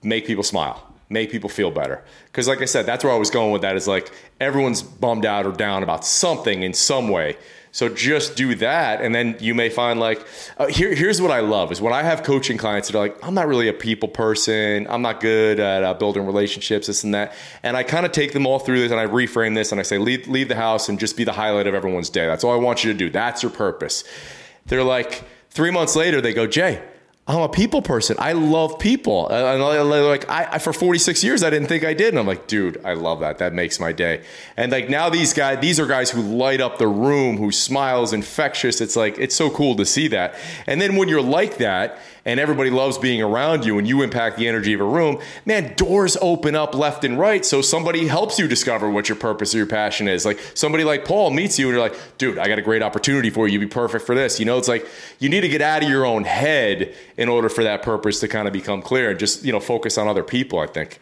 make people smile. Make people feel better. Because like I said that's where I was going with that is like everyone's bummed out or down about something in some way so just do that, and then you may find like uh, here, here's what I love is when I have coaching clients that are like, I'm not really a people person, I'm not good at uh, building relationships, this and that, and I kind of take them all through this and I reframe this and I say, leave, leave the house and just be the highlight of everyone's day. That's all I want you to do. That's your purpose. They're like three months later, they go, Jay. I'm a people person. I love people. And I, like I, for 46 years, I didn't think I did. And I'm like, dude, I love that. That makes my day. And like now these guys, these are guys who light up the room, who smiles infectious. It's like, it's so cool to see that. And then when you're like that and everybody loves being around you and you impact the energy of a room, man, doors open up left and right. So somebody helps you discover what your purpose or your passion is. Like somebody like Paul meets you and you're like, dude, I got a great opportunity for you. You'd be perfect for this. You know, it's like you need to get out of your own head in order for that purpose to kind of become clear and just, you know, focus on other people, I think.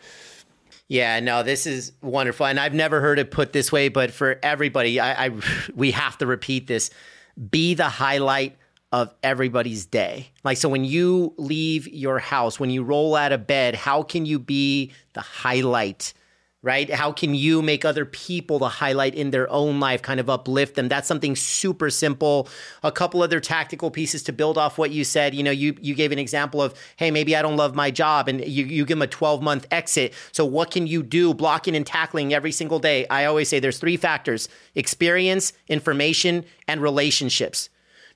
Yeah, no, this is wonderful. And I've never heard it put this way, but for everybody, I, I we have to repeat this. Be the highlight of everybody's day. Like, so when you leave your house, when you roll out of bed, how can you be the highlight? Right? How can you make other people the highlight in their own life, kind of uplift them? That's something super simple. A couple other tactical pieces to build off what you said. You know, you you gave an example of, hey, maybe I don't love my job, and you, you give them a 12 month exit. So what can you do blocking and tackling every single day? I always say there's three factors experience, information, and relationships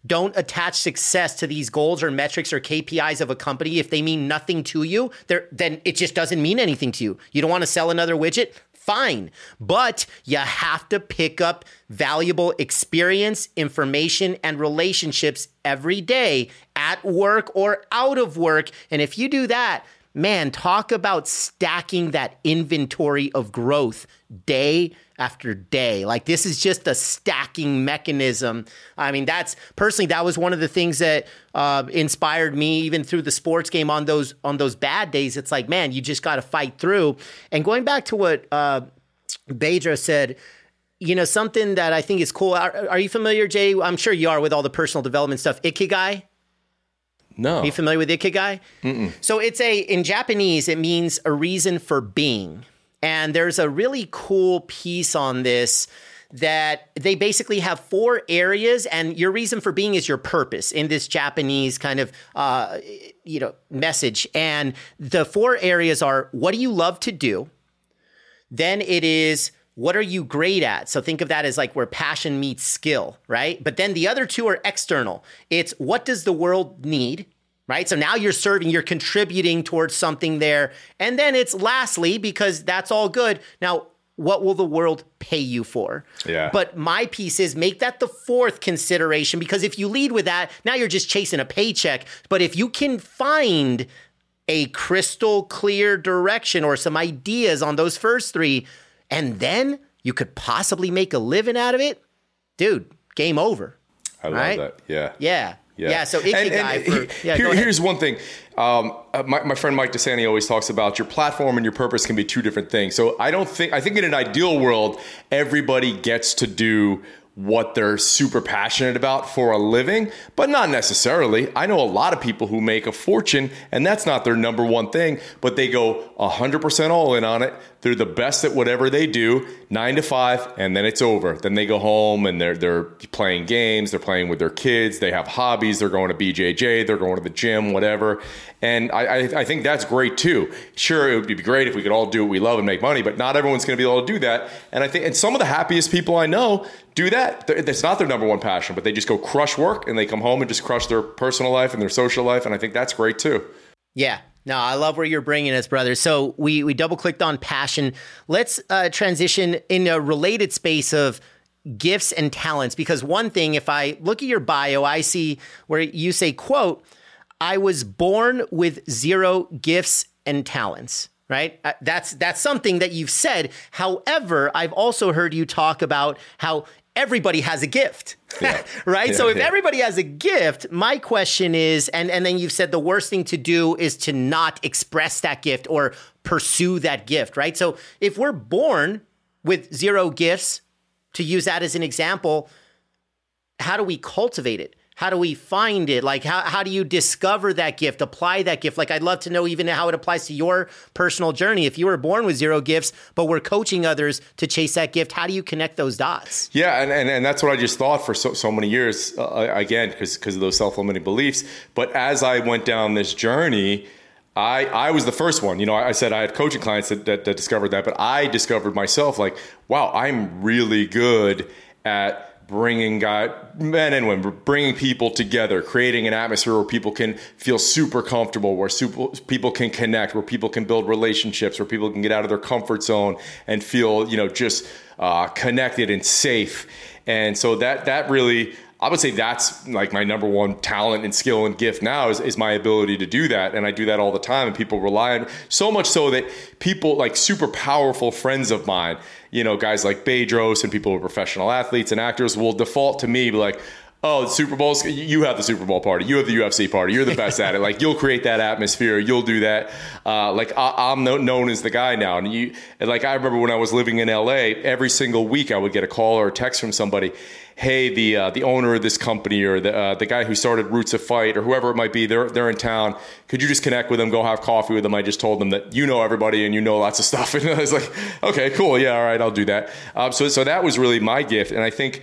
don't attach success to these goals or metrics or KPIs of a company if they mean nothing to you. Then it just doesn't mean anything to you. You don't want to sell another widget? Fine. But you have to pick up valuable experience, information, and relationships every day at work or out of work. And if you do that, man, talk about stacking that inventory of growth day after day. Like this is just a stacking mechanism. I mean, that's personally that was one of the things that uh, inspired me even through the sports game on those on those bad days. It's like, man, you just got to fight through. And going back to what uh, Bedros said. You know, something that I think is cool. Are, are you familiar, Jay? I'm sure you are with all the personal development stuff. Ikigai? No. Are you familiar with Ikigai? Mm-mm. So it's a, in Japanese, it means a reason for being. And there's a really cool piece on this that they basically have four areas and your reason for being is your purpose in this japanese kind of uh, you know message. And the four areas are what do you love to do? Then it is what are you great at? So think of that as like where passion meets skill right? But then the other two are external. It's what does the world need right? So now you're serving, you're contributing towards something there. And then it's lastly, because that's all good. Now, what will the world pay you for? Yeah. But my piece is make that the fourth consideration because if you lead with that, now you're just chasing a paycheck. But if you can find a crystal clear direction or some ideas on those first three, and then you could possibly make a living out of it, dude, game over. I love right? that. Yeah. Yeah. Yeah. Yeah. so Ikigai And- and for, yeah, here- here's one thing. Um, uh, my, my friend Mike DeSanti always talks about your platform and your purpose can be two different things. So I don't think I think in an ideal world, everybody gets to do what they're super passionate about for a living, but not necessarily. I know a lot of people who make a fortune and that's not their number one thing, but they go 100% all in on it. They're the best at whatever they do, 9 to 5, and then it's over. Then they go home and they're they're playing games, they're playing with their kids, they have hobbies, they're going to BJJ, they're going to the gym, whatever. And I, I, I think that's great too. Sure, it would be great if we could all do what we love and make money, but not everyone's going to be able to do that. And I think, and some of the happiest people I know do that. That's not their number one passion, but they just go crush work and they come home and just crush their personal life and their social life. And I think that's great too. Yeah. No, I love where you're bringing us, brother. So we we double clicked on passion. Let's uh, transition in a related space of gifts and talents because one thing, if I look at your bio, I see where you say, "quote I was born with zero gifts and talents." Right? Uh, That's that's something that you've said. However, I've also heard you talk about how everybody has a gift. <laughs> right? so if yeah. everybody has a gift, my question is and and then you've said the worst thing to do is to not express that gift or pursue that gift, right? So if we're born with zero gifts, to use that as an example, how do we cultivate it? How do we find it? Like, how, how do you discover that gift, apply that gift? Like, I'd love to know even how it applies to your personal journey. If you were born with zero gifts, but we're coaching others to chase that gift, how do you connect those dots? Yeah, and, and, and that's what I just thought for so, so many years, uh, again, because of those self limiting beliefs. But as I went down this journey, I, I was the first one. You know, I said I had coaching clients that, that, that discovered that, but I discovered myself like, wow, I'm really good at bringing guy, men and women, bringing people together, creating an atmosphere where people can feel super comfortable, where super, people can connect, where people can build relationships, where people can get out of their comfort zone and feel, you know, just uh, connected and safe. And so that that really, I would say that's like my number one talent and skill and gift now is, is my ability to do that. And I do that all the time. And people rely on so much so that people like super powerful friends of mine, you know, guys like Bedros and people who are professional athletes and actors will default to me, be like, oh, Super Bowl's, you have the Super Bowl party, you have the UFC party, you're the best at it. Like you'll create that atmosphere, you'll do that. Uh, like I, I'm no, known as the guy now. And you, and like I remember when I was living in LA, every single week I would get a call or a text from somebody. Hey, the uh, the owner of this company or the uh, the guy who started Roots of Fight or whoever it might be, they're they're in town. Could you just connect with them, go have coffee with them? I just told them that you know everybody and you know lots of stuff. <laughs> And I was like, okay, cool, yeah, all right, I'll do that. Um, so so that was really my gift, and I think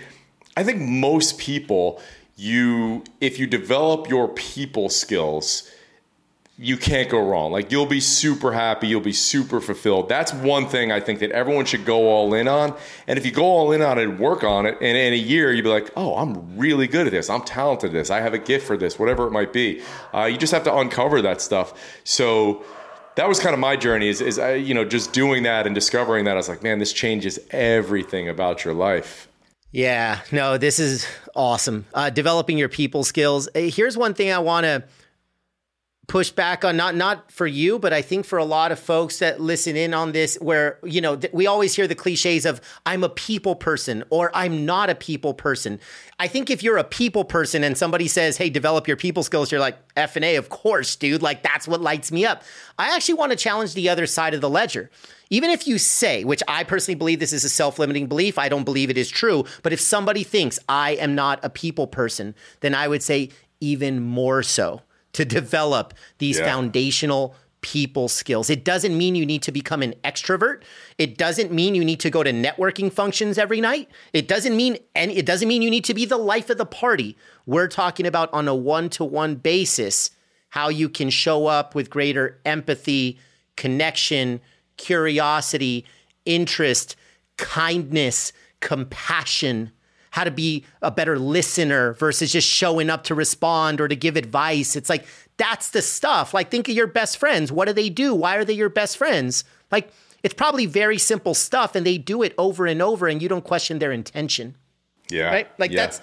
I think most people, you if you develop your people skills, you can't go wrong. Like you'll be super happy, you'll be super fulfilled. That's one thing I think that everyone should go all in on. And if you go all in on it work on it, and in a year you'd be like, oh, I'm really good at this. I'm talented at this. I have a gift for this, whatever it might be. Uh, you just have to uncover that stuff. So that was kind of my journey is, is I, you know, just doing that and discovering that. I was like, man, this changes everything about your life. Yeah, no, this is awesome. Uh, developing your people skills. Here's one thing I want to push back on not not for you but i think for a lot of folks that listen in on this where you know th- we always hear the cliches of i'm a people person or i'm not a people person. I think if you're a people person and somebody says hey develop your people skills you're like f and a of course dude. Like that's what lights me up. I actually want to challenge the other side of the ledger. Even if you say, which I personally believe this is a self limiting belief, I don't believe it is true, but if somebody thinks I am not a people person, then I would say even more so to develop these Yeah. foundational people skills. It doesn't mean you need to become an extrovert. It doesn't mean you need to go to networking functions every night. It doesn't mean and it doesn't mean you need to be the life of the party. We're talking about on a one-to-one basis how you can show up with greater empathy, connection, curiosity, interest, kindness, compassion, how to be a better listener versus just showing up to respond or to give advice. It's like that's the stuff. Like think of your best friends. What do they do? Why are they your best friends? Like it's probably very simple stuff and they do it over and over and you don't question their intention. Yeah. Right? Like yeah. that's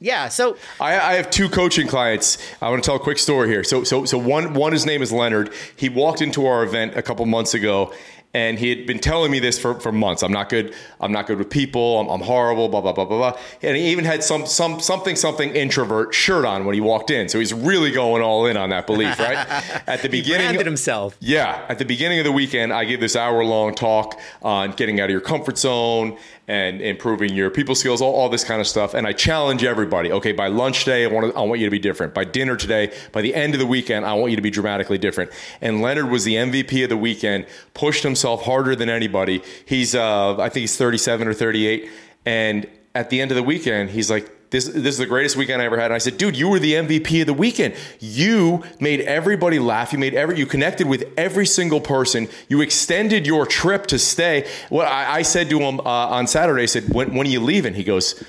yeah. So I, I, have two coaching clients. I want to tell a quick story here. So, so, so one, one, his name is Leonard. He walked into our event a couple months ago, and he had been telling me this for, for months. I'm not good. I'm not good with people. I'm, I'm, horrible. Blah blah blah blah blah. And he even had some some something something introvert shirt on when he walked in. So he's really going all in on that belief, right? <laughs> At the beginning, he himself. Yeah, at the beginning of the weekend, I gave this hour long talk on getting out of your comfort zone and improving your people skills, all, all this kind of stuff. And I challenge everybody. Okay, by lunch today, I want to, I want you to be different. By dinner today, by the end of the weekend, I want you to be dramatically different. And Leonard was the MVP of the weekend. Pushed himself harder than anybody. He's uh, I think he's 37 or 38, and at the end of the weekend, he's like, this, this is the greatest weekend I ever had. And I said, dude, you were the MVP of the weekend. You made everybody laugh. You made every, you connected with every single person. You extended your trip to stay. What I, I said to him uh, on Saturday, I said, when, when are you leaving? He goes,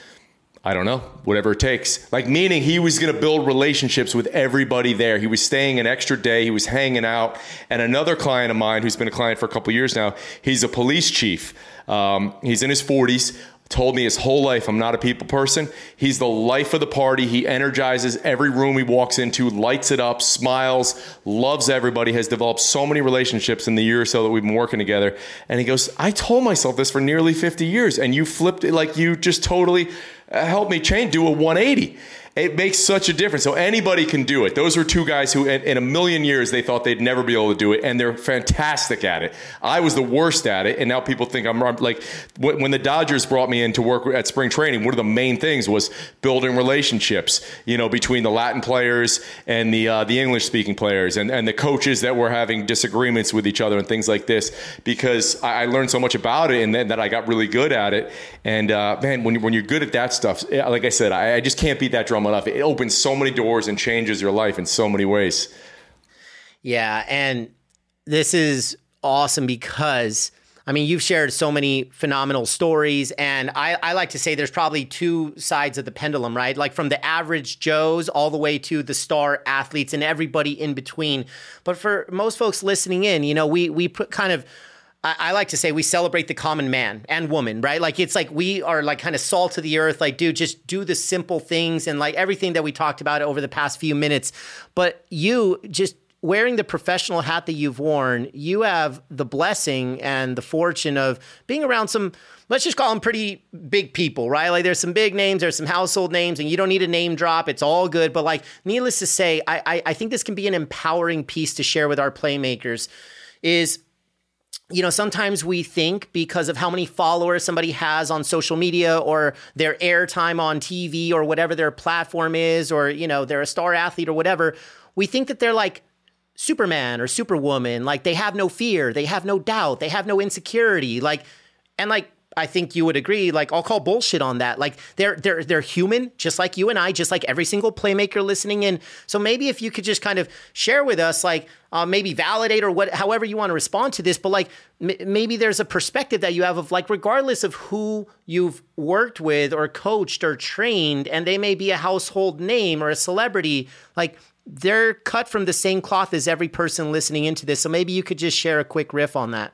I don't know, whatever it takes. Like, meaning he was going to build relationships with everybody there. He was staying an extra day, he was hanging out. And another client of mine who's been a client for a couple years now, he's a police chief. Um, he's in his 40s told me his whole life I'm not a people person. He's the life of the party. He energizes every room he walks into, lights it up, smiles, loves everybody, has developed so many relationships in the year or so that we've been working together. And he goes, I told myself this for nearly 50 years, and you flipped it like you just totally uh, helped me change, do a 180 it makes such a difference. So anybody can do it. Those were two guys who, in, in, a million years, they thought they'd never be able to do it, and they're fantastic at it. I was the worst at it, and now people think I'm like. When the Dodgers brought me in to work at spring training, one of the main things was building relationships. You know, between the Latin players and the uh, the English speaking players, and and the coaches that were having disagreements with each other and things like this. Because I, I learned so much about it, and then that I got really good at it. And uh, man, when when you're good at that stuff, like I said, I, I just can't beat that drum enough. It opens so many doors and changes your life in so many ways. Yeah, and this is awesome because I mean you've shared so many phenomenal stories, and I, I like to say there's probably two sides of the pendulum, right? Like from the average Joes all the way to the star athletes and everybody in between. But for most folks listening in, you know, we we put kind of I, I, like to say we celebrate the common man and woman, right? Like it's like we are like kind of salt of the earth. Like, dude, just do the simple things and like everything that we talked about over the past few minutes. But you just wearing the professional hat that you've worn, you have the blessing and the fortune of being around some, let's just call them pretty big people, right? Like there's some big names, there's some household names, and you don't need a name drop. It's all good. But like, needless to say, I, I, I think this can be an empowering piece to share with our playmakers is you know, sometimes we think because of how many followers somebody has on social media or their airtime on TV or whatever their platform is, or, you know, they're a star athlete or whatever, we think that they're like Superman or Superwoman. Like they have no fear, they have no doubt, they have no insecurity. Like, and like, I think you would agree. Like, I'll call bullshit on that. Like, they're they're they're human, just like you and I, just like every single playmaker listening in. So maybe if you could just kind of share with us, like, uh, maybe validate or what, however you want to respond to this, but like m- maybe there's a perspective that you have of like, regardless of who you've worked with or coached or trained, and they may be a household name or a celebrity, like they're cut from the same cloth as every person listening into this. So maybe you could just share a quick riff on that.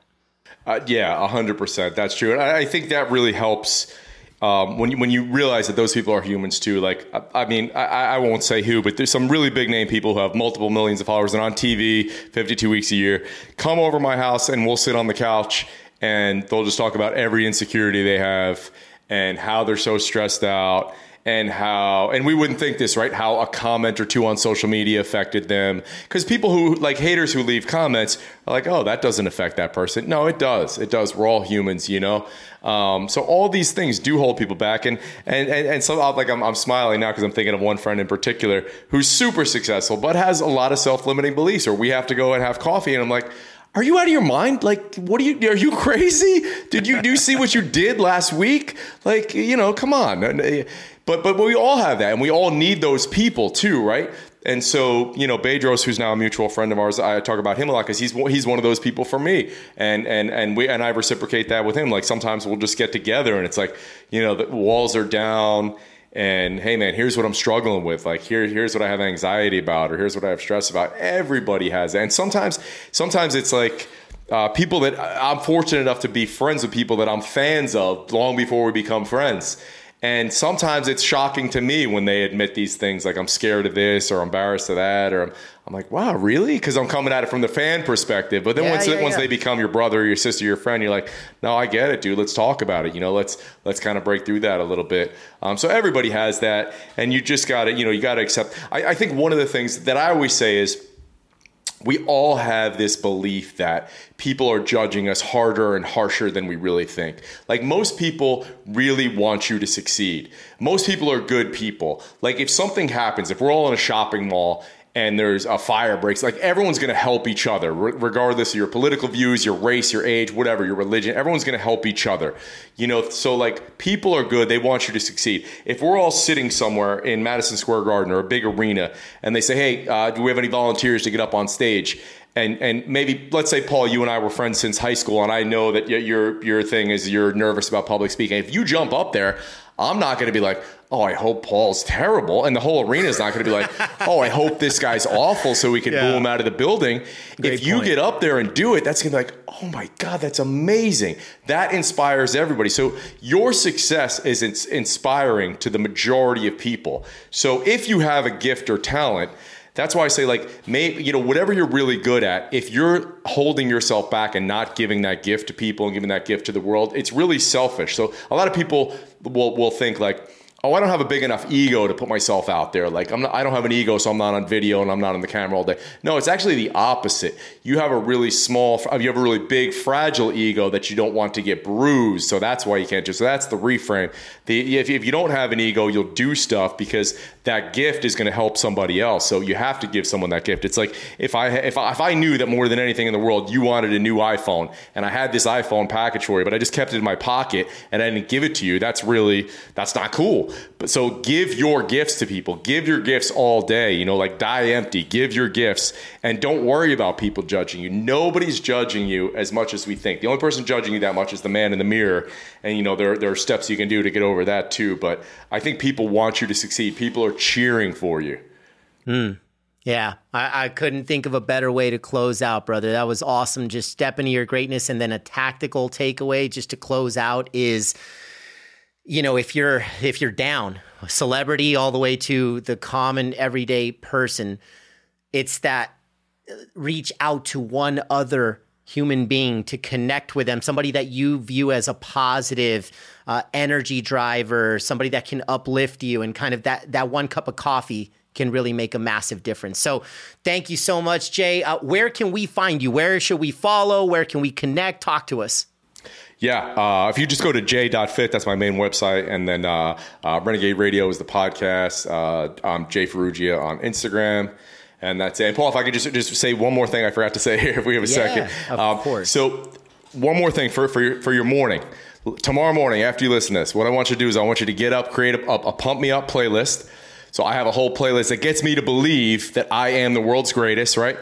Uh, yeah, hundred percent. That's true, and I, I think that really helps. Um, when you, when you realize that those people are humans too, like I, I mean, I, I, won't say who, but there's some really big name people who have multiple millions of followers and on TV 52 weeks a year. Come over my house and we'll sit on the couch and they'll just talk about every insecurity they have and how they're so stressed out and how and we wouldn't think this right? How a comment or two on social media affected them. Because people who like haters who leave comments are like oh that doesn't affect that person. No it does. It does. We're all humans you know? Um, so all these things do hold people back. And and and, and so like I'm, I'm smiling now because i'm thinking of one friend in particular who's super successful but has a lot of self-limiting beliefs or we have to go and have coffee. And i'm like are you out of your mind? Like, what are you? Are you <laughs> crazy? Did you do see what you did last week? Like, you know, come on. Eh, but but we all have that, and we all need those people too, right? And so, you know, Bedros, who's now a mutual friend of ours, I talk about him a lot because he's he's one of those people for me, and and and we and I reciprocate that with him. Like sometimes we'll just get together, and it's like, you know, the walls are down, and hey, man, here's what I'm struggling with. Like here, here's what I have anxiety about, or here's what I have stress about. Everybody has and sometimes, sometimes it's like uh, people that I'm fortunate enough to be friends with people that I'm fans of long before we become friends. And sometimes it's shocking to me when they admit these things, like I'm scared of this or embarrassed of that, or I'm, I'm like, wow, really? Because I'm coming at it from the fan perspective. But then Yeah, once yeah, once yeah. they become your brother, your sister, your friend, you're like, no, I get it, dude. Let's talk about it. You know, let's let's kind of break through that a little bit. Um, so everybody has that, and you just got to, you know, you got to accept. I, I think one of the things that I always say is we all have this belief that people are judging us harder and harsher than we really think. Like most people really want you to succeed. Most people are good people. Like if something happens, if we're all in a shopping mall and there's a fire breaks, like everyone's going to help each other, re- regardless of your political views, your race, your age, whatever, your religion. Everyone's going to help each other. You know, so like people are good. They want you to succeed. If we're all sitting somewhere in Madison Square Garden or a big arena, and they say, "Hey, uh, do we have any volunteers to get up on stage?" and and maybe let's say Paul, you and I were friends since high school, and I know that your your thing is you're nervous about public speaking. If you jump up there, I'm not going to be like, oh, I hope Paul's terrible, and the whole arena is not going to be like, <laughs> oh, I hope this guy's awful, so we can Yeah. boo him out of the building. Great if you point. get up there and do it, that's going to be like, oh my god, that's amazing. That inspires everybody. So your success is ins- inspiring to the majority of people. So if you have a gift or talent. That's why I say, like, maybe, you know, whatever you're really good at, if you're holding yourself back and not giving that gift to people and giving that gift to the world, it's really selfish. So a lot of people will, will think, like, oh, I don't have a big enough ego to put myself out there. Like, I'm not, I don't have an ego, so I'm not on video and I'm not on the camera all day. No, it's actually the opposite. You have a really small, you have a really big, fragile ego that you don't want to get bruised. So that's why you can't do. So that's the reframe. The if, if you don't have an ego, you'll do stuff because that gift is going to help somebody else. So you have to give someone that gift. It's like if I if I, if I knew that more than anything in the world you wanted a new iPhone and I had this iPhone package for you, but I just kept it in my pocket and I didn't give it to you, that's really that's not cool. But so give your gifts to people. Give your gifts all day. You know, like die empty. Give your gifts and don't worry about people judging you. Nobody's judging you as much as we think. The only person judging you that much is the man in the mirror. And you know there there are steps you can do to get over that too. But I think people want you to succeed. People are cheering for you. Yeah, I, I couldn't think of a better way to close out, brother. That was awesome. Just step into your greatness. And then a tactical takeaway just to close out is, you know, if you're if you're down, celebrity all the way to the common everyday person, it's that uh, reach out to one other human being to connect with them, somebody that you view as a positive uh, energy driver, somebody that can uplift you, and kind of that that one cup of coffee can really make a massive difference. So, thank you so much, Jay. Uh, where can we find you? Where should we follow? Where can we connect? Talk to us. Yeah, uh, if you just go to j.fit, that's my main website, and then uh, uh, Renegade Radio is the podcast. Uh, I'm Jay Ferruggia on Instagram, and that's it. And Paul, if I could just just say one more thing, I forgot to say <laughs> here. If we have a Yeah, second, of Um, course. So, one more thing for for your for your morning. Tomorrow morning, after you listen to this, what I want you to do is I want you to get up, create a, a, pump me up playlist. So I have a whole playlist that gets me to believe that I am the world's greatest, right?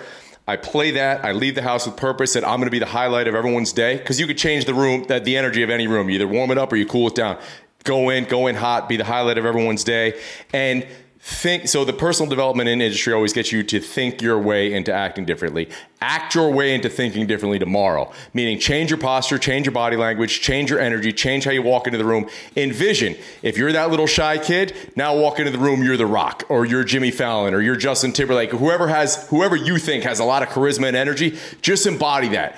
I play that. I leave the house with purpose that I'm going to be the highlight of everyone's day because you could change the room, that the energy of any room. You either warm it up or you cool it down. Go in, go in hot, be the highlight of everyone's day, and think. So the personal development in industry always gets you to think your way into acting differently. Act your way into thinking differently tomorrow. Meaning, change your posture, change your body language, change your energy, change how you walk into the room. Envision if you're that little shy kid, now walk into the room, you're The Rock, or you're Jimmy Fallon, or you're Justin Timberlake, whoever has, whoever you think has a lot of charisma and energy, just embody that.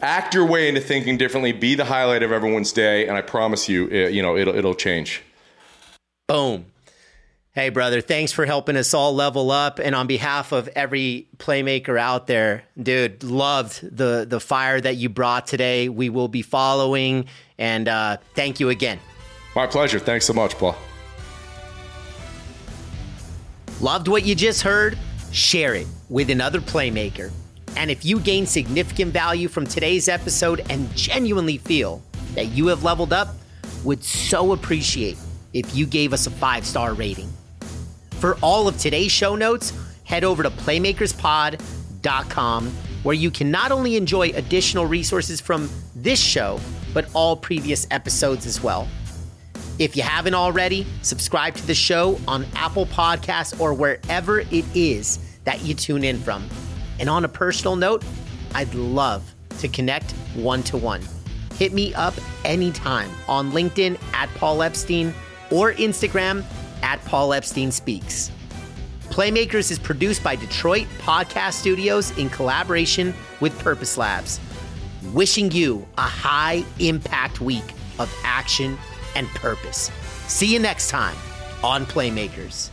Act your way into thinking differently. Be the highlight of everyone's day, and I promise you, you know, it'll it'll change. Boom. Hey, brother, thanks for helping us all level up. And on behalf of every playmaker out there, dude, loved the, the fire that you brought today. We will be following. And uh, thank you again. My pleasure. Thanks so much, Paul. Loved what you just heard? Share it with another playmaker. And if you gain significant value from today's episode and genuinely feel that you have leveled up, would so appreciate if you gave us a five star rating. For all of today's show notes, head over to playmakerspod.com where you can not only enjoy additional resources from this show, but all previous episodes as well. If you haven't already, subscribe to the show on Apple Podcasts or wherever it is that you tune in from. And on a personal note, I'd love to connect one to one. Hit me up anytime on LinkedIn at Paul Epstein or Instagram at Paul Epstein Speaks. Playmakers is produced by Detroit Podcast Studios in collaboration with Purpose Labs. Wishing you a high impact week of action and purpose. See you next time on Playmakers.